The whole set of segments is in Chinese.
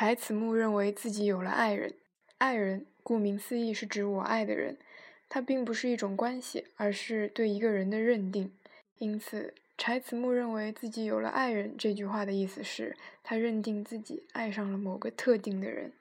柴子木认为自己有了爱人，爱人顾名思义是指我爱的人，它并不是一种关系，而是对一个人的认定。因此，柴子木认为自己有了爱人这句话的意思是，他认定自己爱上了某个特定的人。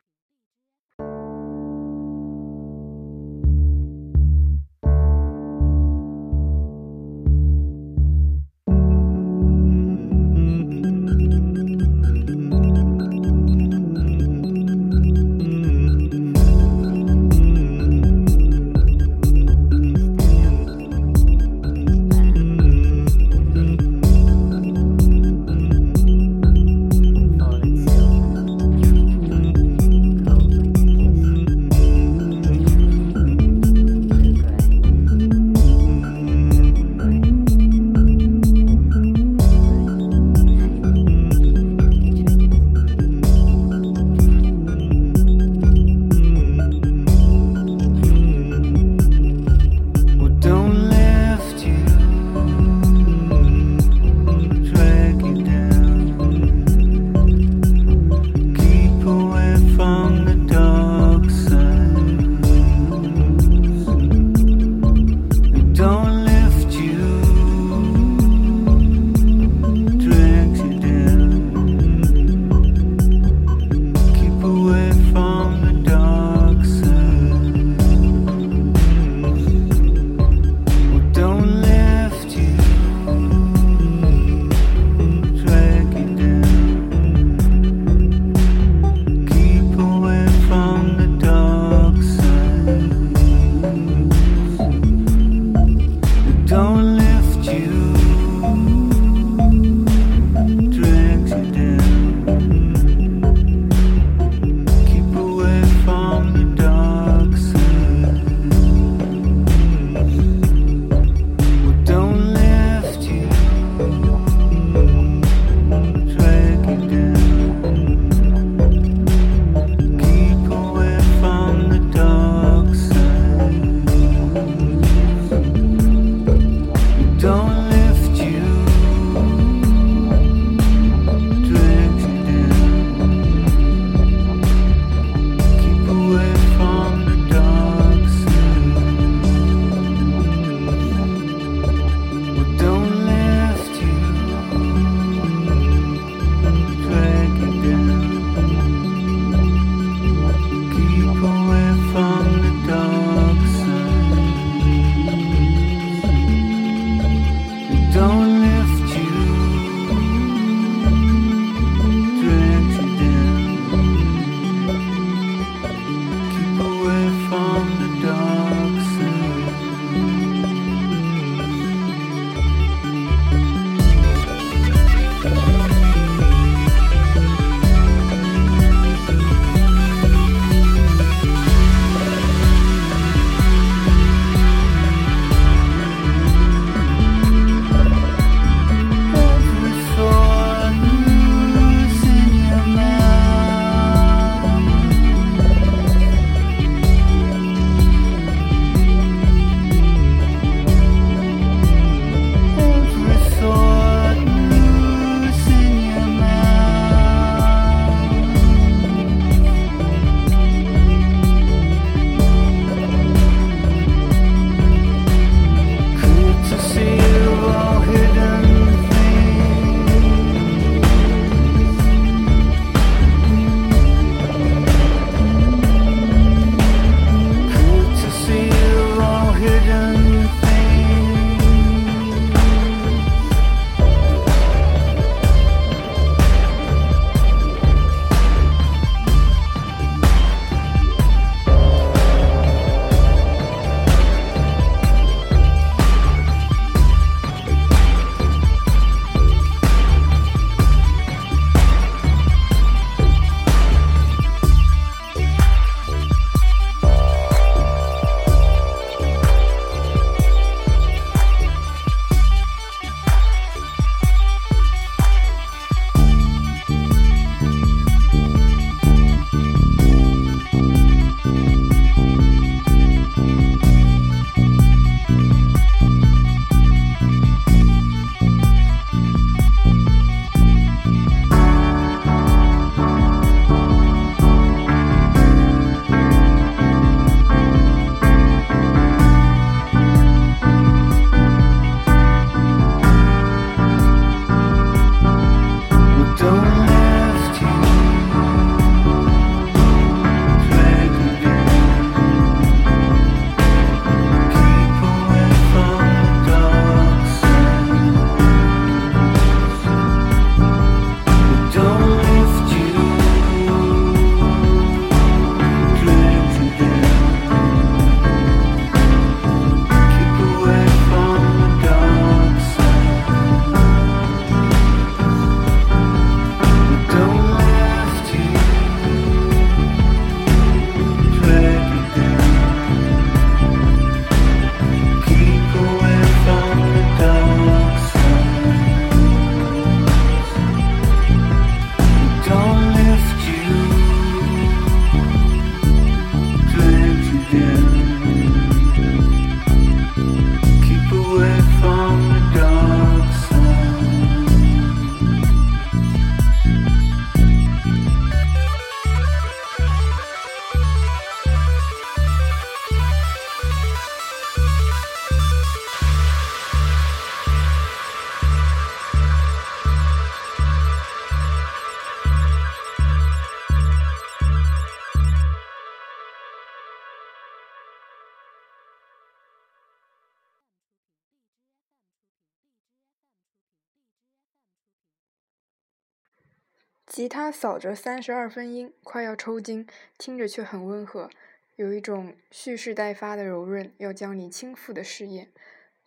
吉他扫着三十二分音，快要抽筋，听着却很温和，有一种蓄势待发的柔润，要将你倾覆的试验，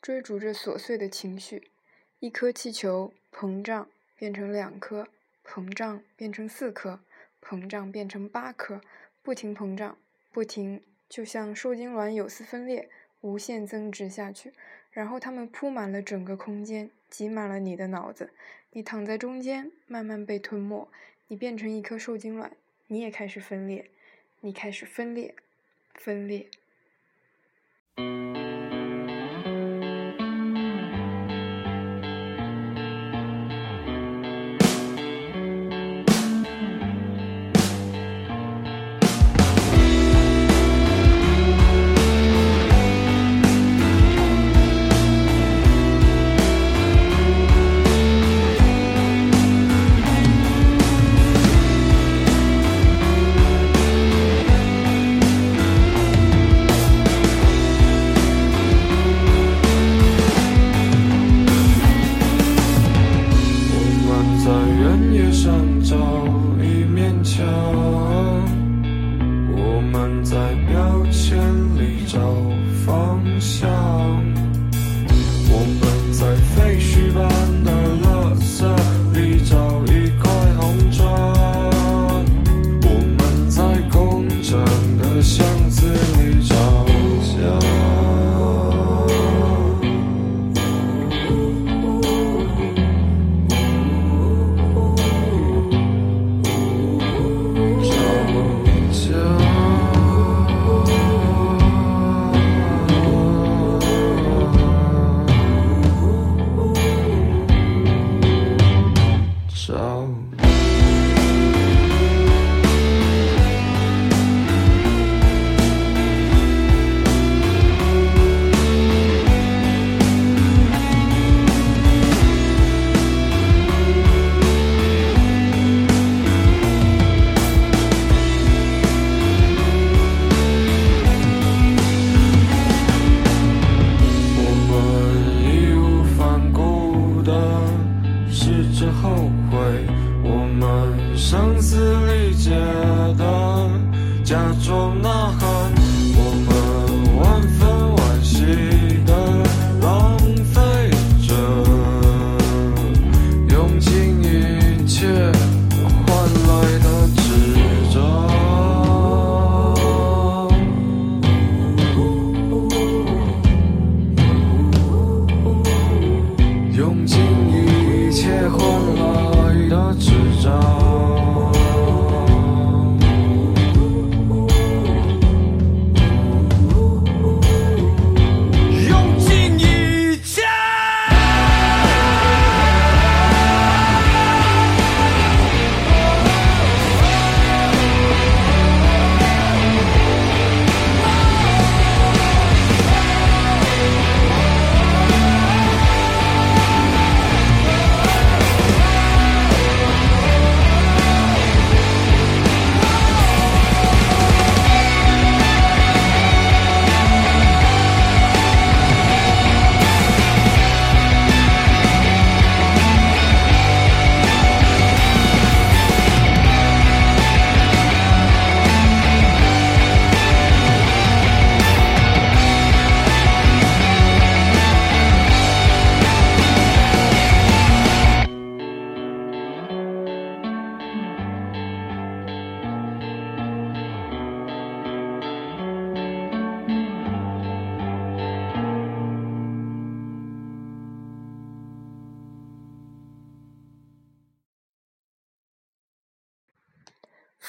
追逐着琐碎的情绪。一颗气球膨胀变成两颗，膨胀变成四颗，膨胀变成八颗，不停膨胀，不停，就像受精卵有丝分裂，无限增殖下去，然后它们铺满了整个空间，挤满了你的脑子。你躺在中间，慢慢被吞没。你变成一颗受精卵，你也开始分裂。你开始分裂，分裂。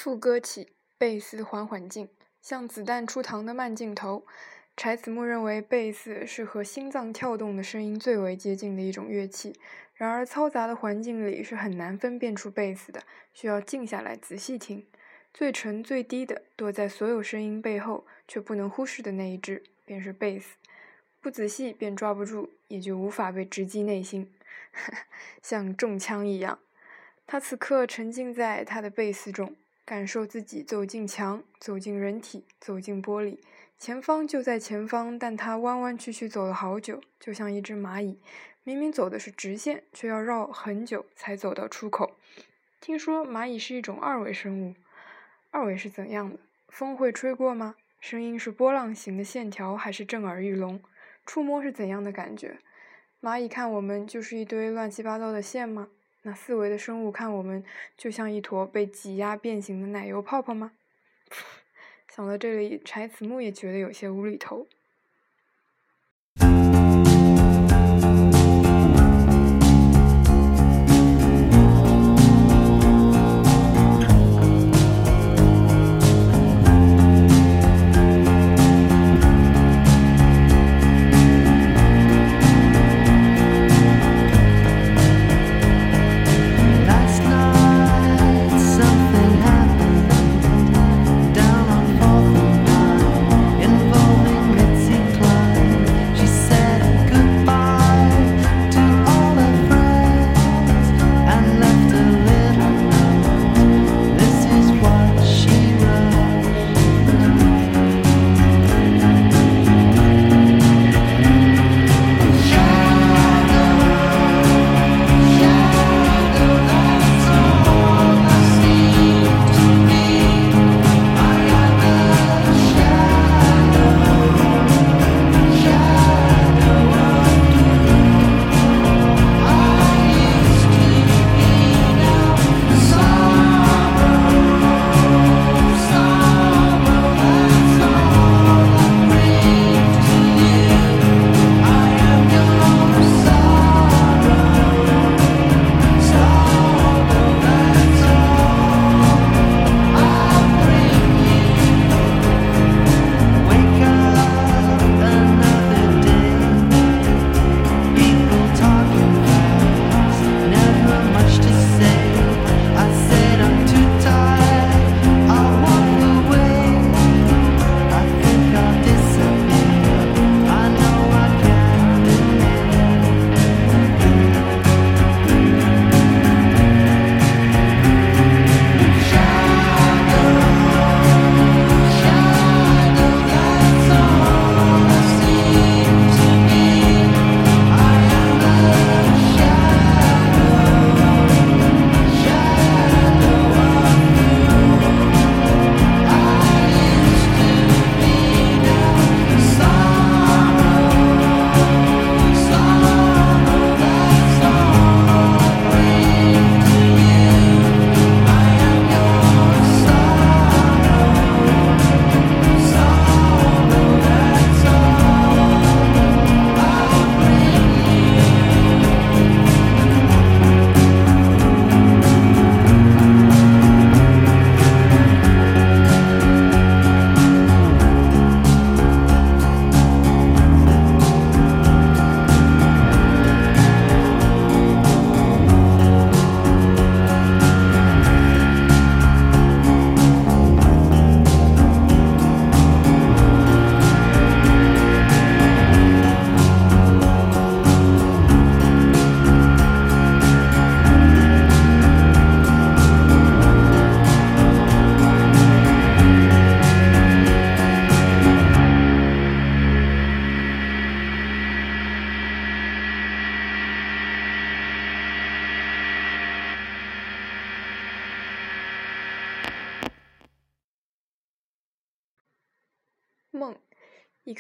副歌起，贝斯缓缓进，像子弹出膛的慢镜头。柴子木认为贝斯是和心脏跳动的声音最为接近的一种乐器，然而嘈杂的环境里是很难分辨出贝斯的，需要静下来仔细听。最沉最低的，躲在所有声音背后却不能忽视的那一只，便是贝斯。不仔细便抓不住，也就无法被直击内心，像中枪一样。他此刻沉浸在他的贝斯中。感受自己走进墙，走进人体，走进玻璃，前方就在前方，但它弯弯曲曲走了好久，就像一只蚂蚁，明明走的是直线，却要绕很久才走到出口。听说蚂蚁是一种二维生物，二维是怎样的？风会吹过吗？声音是波浪形的线条还是震耳欲聋？触摸是怎样的感觉？蚂蚁看我们就是一堆乱七八糟的线吗？那四维的生物看我们就像一坨被挤压变形的奶油泡泡吗？想到这里，柴子木也觉得有些无厘头。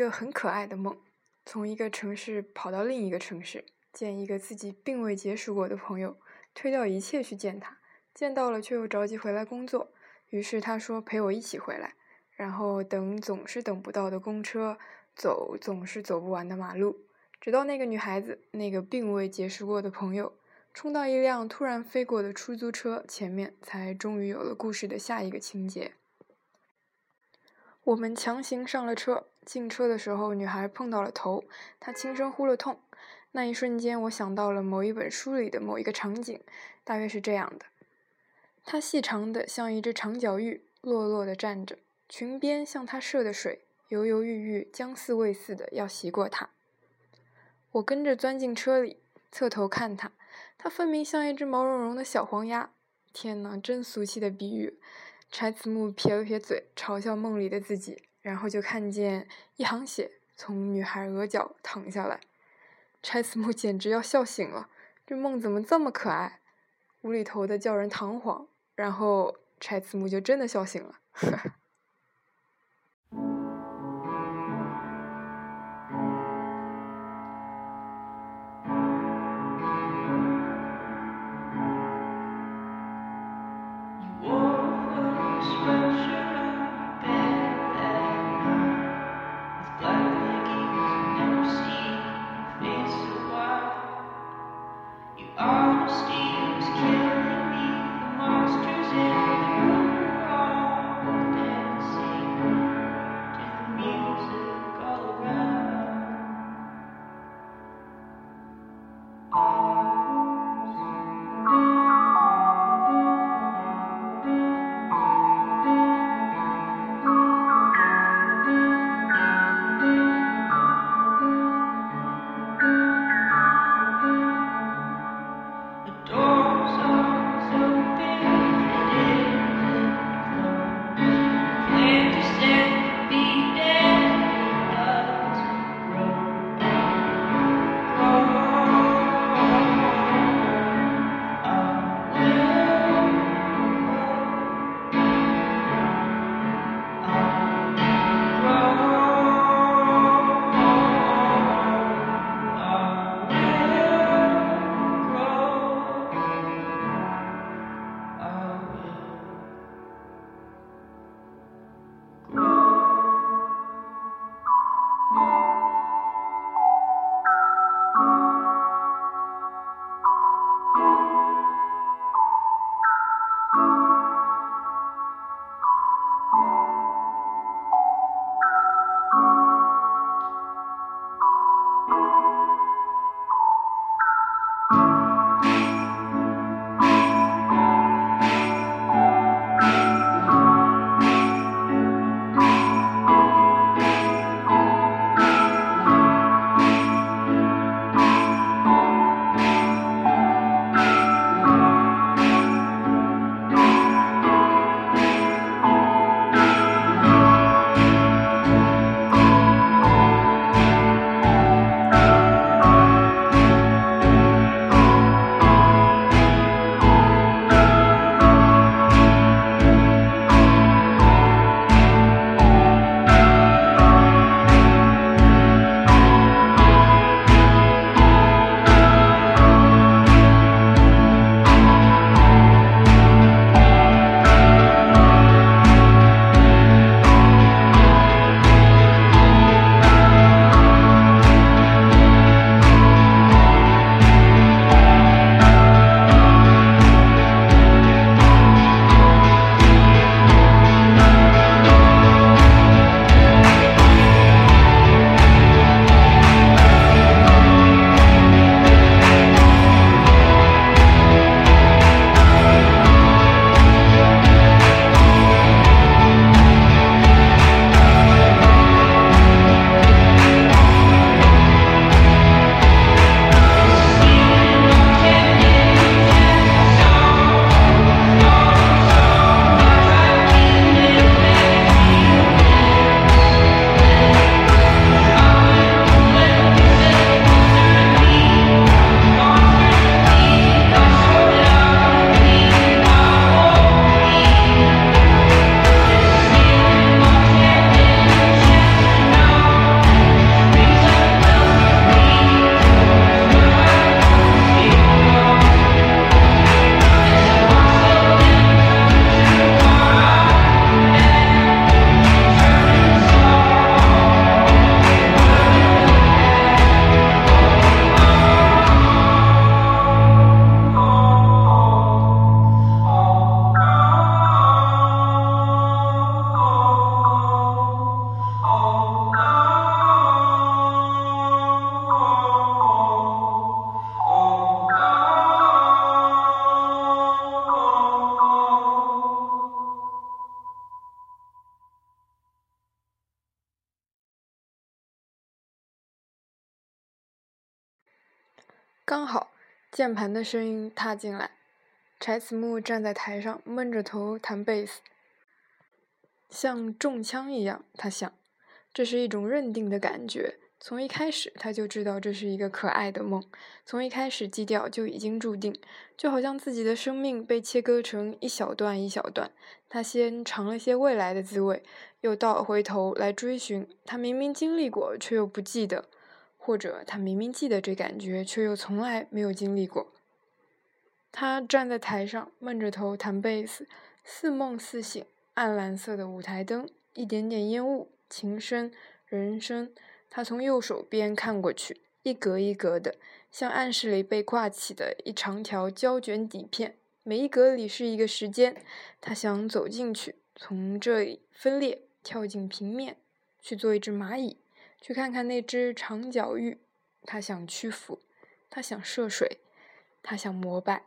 一个很可爱的梦，从一个城市跑到另一个城市，见一个自己并未结识过的朋友，推掉一切去见他，见到了却又着急回来工作，于是他说陪我一起回来，然后等总是等不到的公车，走总是走不完的马路，直到那个女孩子，那个并未结识过的朋友，冲到一辆突然飞过的出租车前面，才终于有了故事的下一个情节。我们强行上了车，进车的时候，女孩碰到了头，她轻声呼了痛。那一瞬间，我想到了某一本书里的某一个场景，大约是这样的：她细长的像一只长脚鹬，落落的站着，裙边像她射的水，犹犹豫豫，将似未似的要袭过她。我跟着钻进车里，侧头看她，她分明像一只毛茸茸的小黄鸭。天哪，真俗气的比喻！柴子木撇了撇嘴，嘲笑梦里的自己，然后就看见一行血从女孩额角淌下来。柴子木简直要笑醒了，这梦怎么这么可爱？无厘头的叫人堂皇，然后柴慈木就真的笑醒了。键盘的声音踏进来，柴子木站在台上，闷着头弹贝斯，像中枪一样。他想，这是一种认定的感觉，从一开始，他就知道这是一个可爱的梦。从一开始，基调就已经注定，就好像自己的生命被切割成一小段一小段。他先尝了些未来的滋味，又倒回头来追寻他明明经历过却又不记得，或者他明明记得这感觉却又从来没有经历过。他站在台上，闷着头弹贝斯，似梦似醒。暗蓝色的舞台灯，一点点烟雾，琴声，人声。他从右手边看过去，一格一格的，像暗室里被挂起的一长条胶卷底片，每一格里是一个时间。他想走进去，从这里分裂，跳进平面，去做一只蚂蚁，去看看那只长脚鹬，它想屈服，它想涉水，它想膜拜。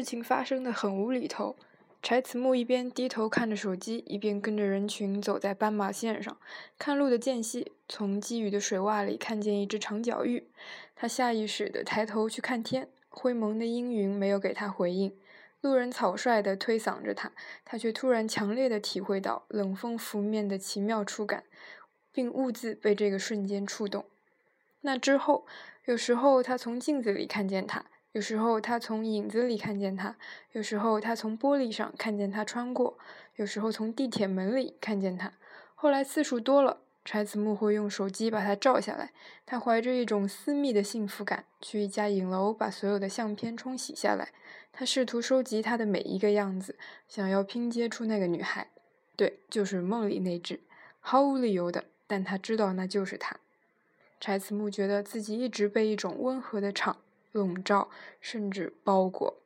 事情发生的很无厘头。柴子木一边低头看着手机，一边跟着人群走在斑马线上。看路的间隙，从积雨的水洼里看见一只长脚鹬。他下意识地抬头去看天，灰蒙的阴云没有给他回应。路人草率地推搡着他，他却突然强烈地体会到冷风拂面的奇妙触感，并兀自被这个瞬间触动。那之后，有时候他从镜子里看见他，有时候他从影子里看见他，有时候他从玻璃上看见他穿过，有时候从地铁门里看见他。后来次数多了，柴子木会用手机把他照下来。他怀着一种私密的幸福感，去一家影楼把所有的相片冲洗下来。他试图收集她的每一个样子，想要拼接出那个女孩。对，就是梦里那只，毫无理由的，但他知道那就是她。柴子木觉得自己一直被一种温和的场笼罩，甚至包裹。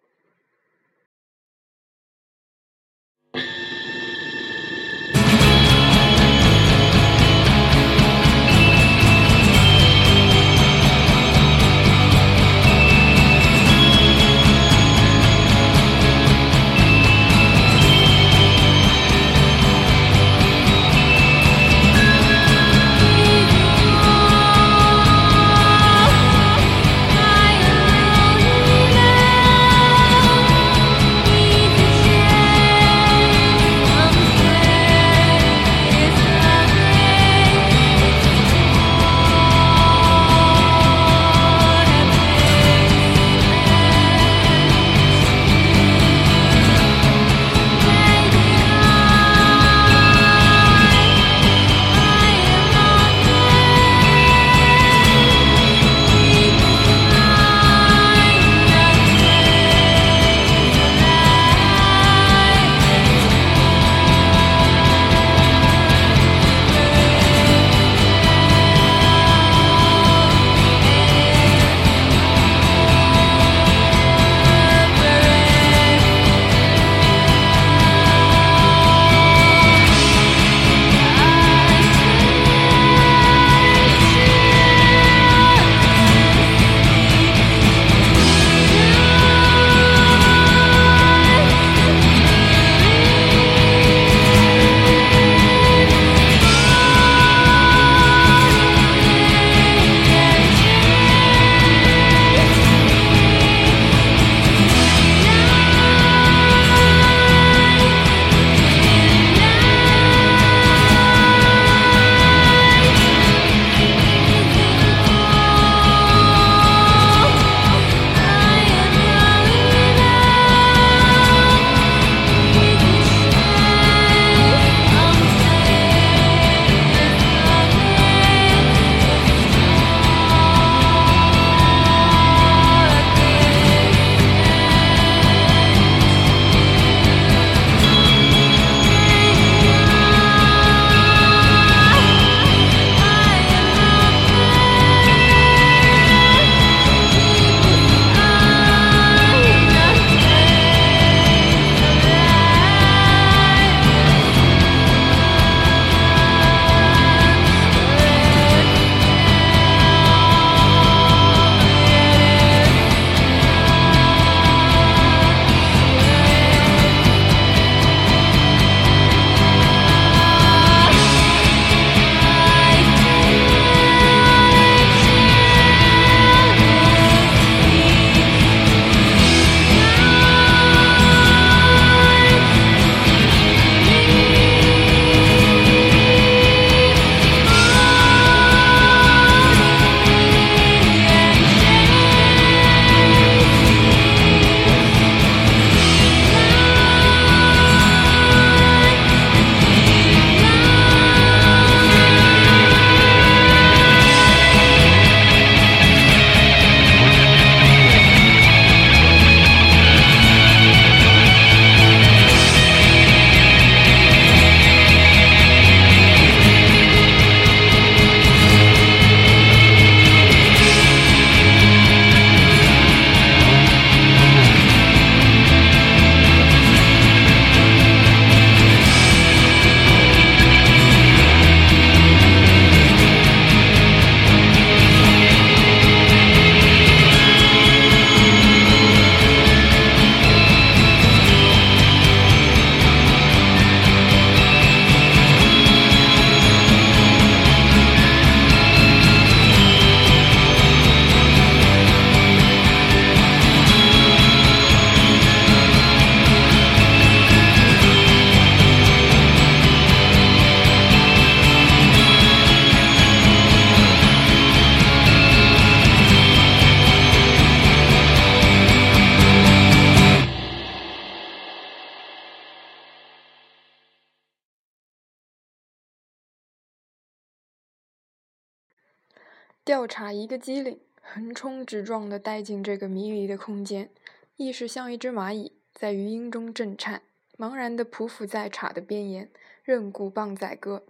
调查一个机灵，横冲直撞地带进这个迷离的空间，意识像一只蚂蚁，在余音中震颤，茫然地匍匐在叉的边沿，任鼓棒宰割。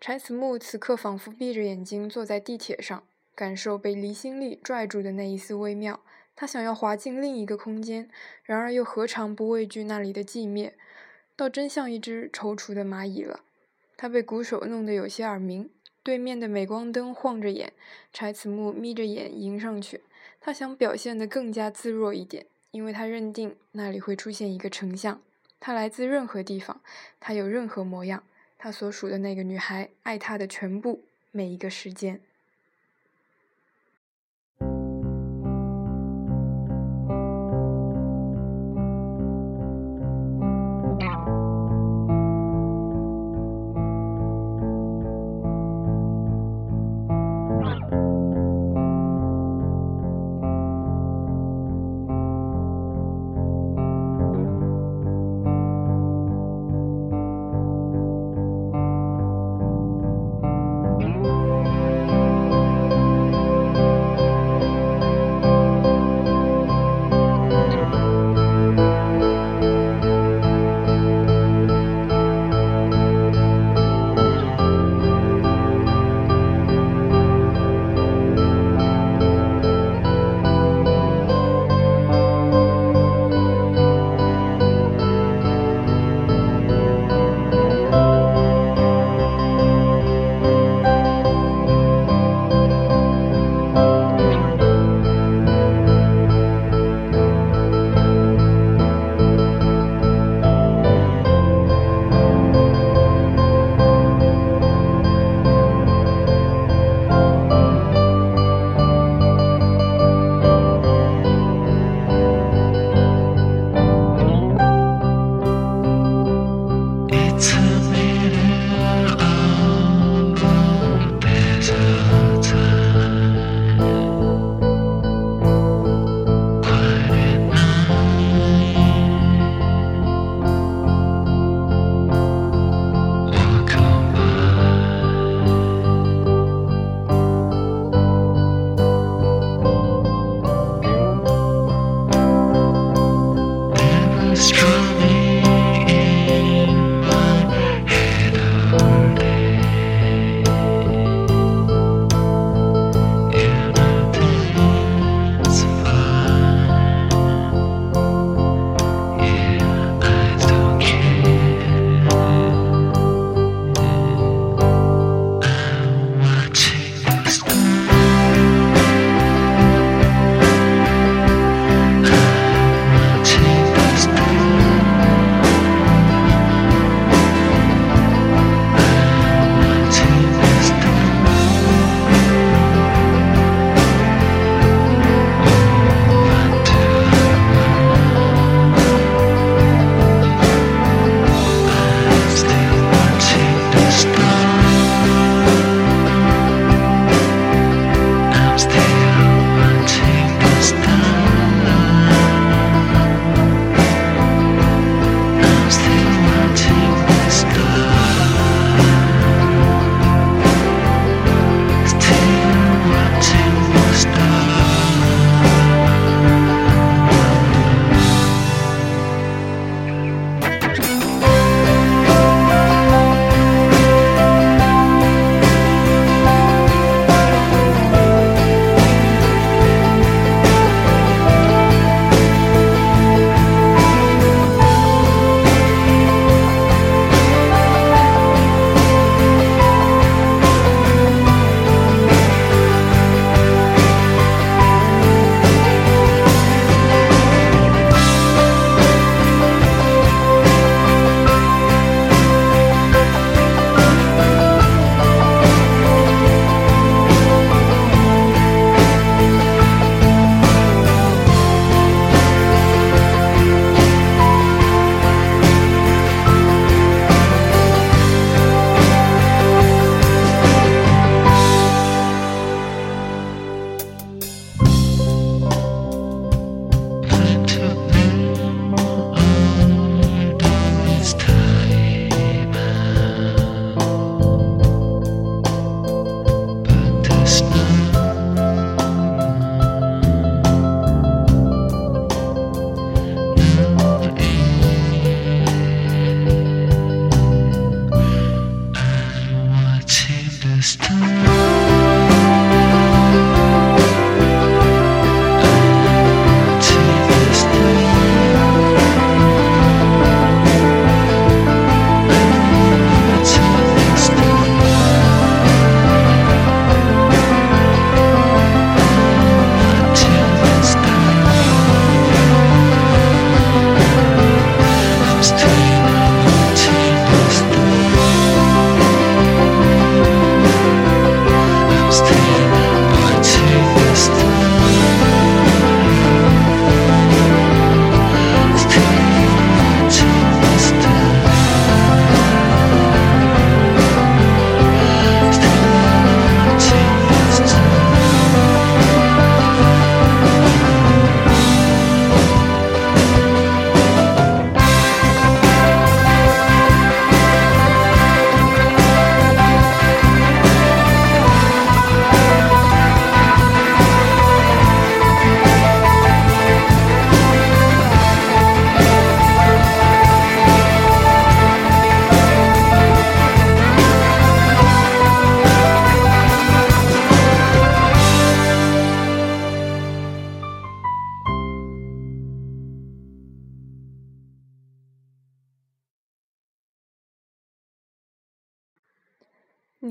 柴子木此刻仿佛闭着眼睛坐在地铁上，感受被离心力拽住的那一丝微妙。他想要滑进另一个空间，然而又何尝不畏惧那里的寂灭？倒真像一只踌躇的蚂蚁了。他被鼓手弄得有些耳鸣。对面的镁光灯晃着眼，柴子木眯着眼迎上去。他想表现得更加自若一点，因为他认定那里会出现一个成像。他来自任何地方，他有任何模样。他所属的那个女孩爱他的全部，每一个时间。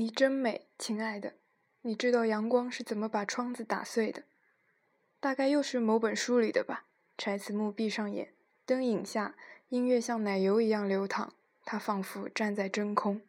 你真美，亲爱的。你知道阳光是怎么把窗子打碎的？大概又是某本书里的吧。柴子木闭上眼，灯影下，音乐像奶油一样流淌，他仿佛站在真空。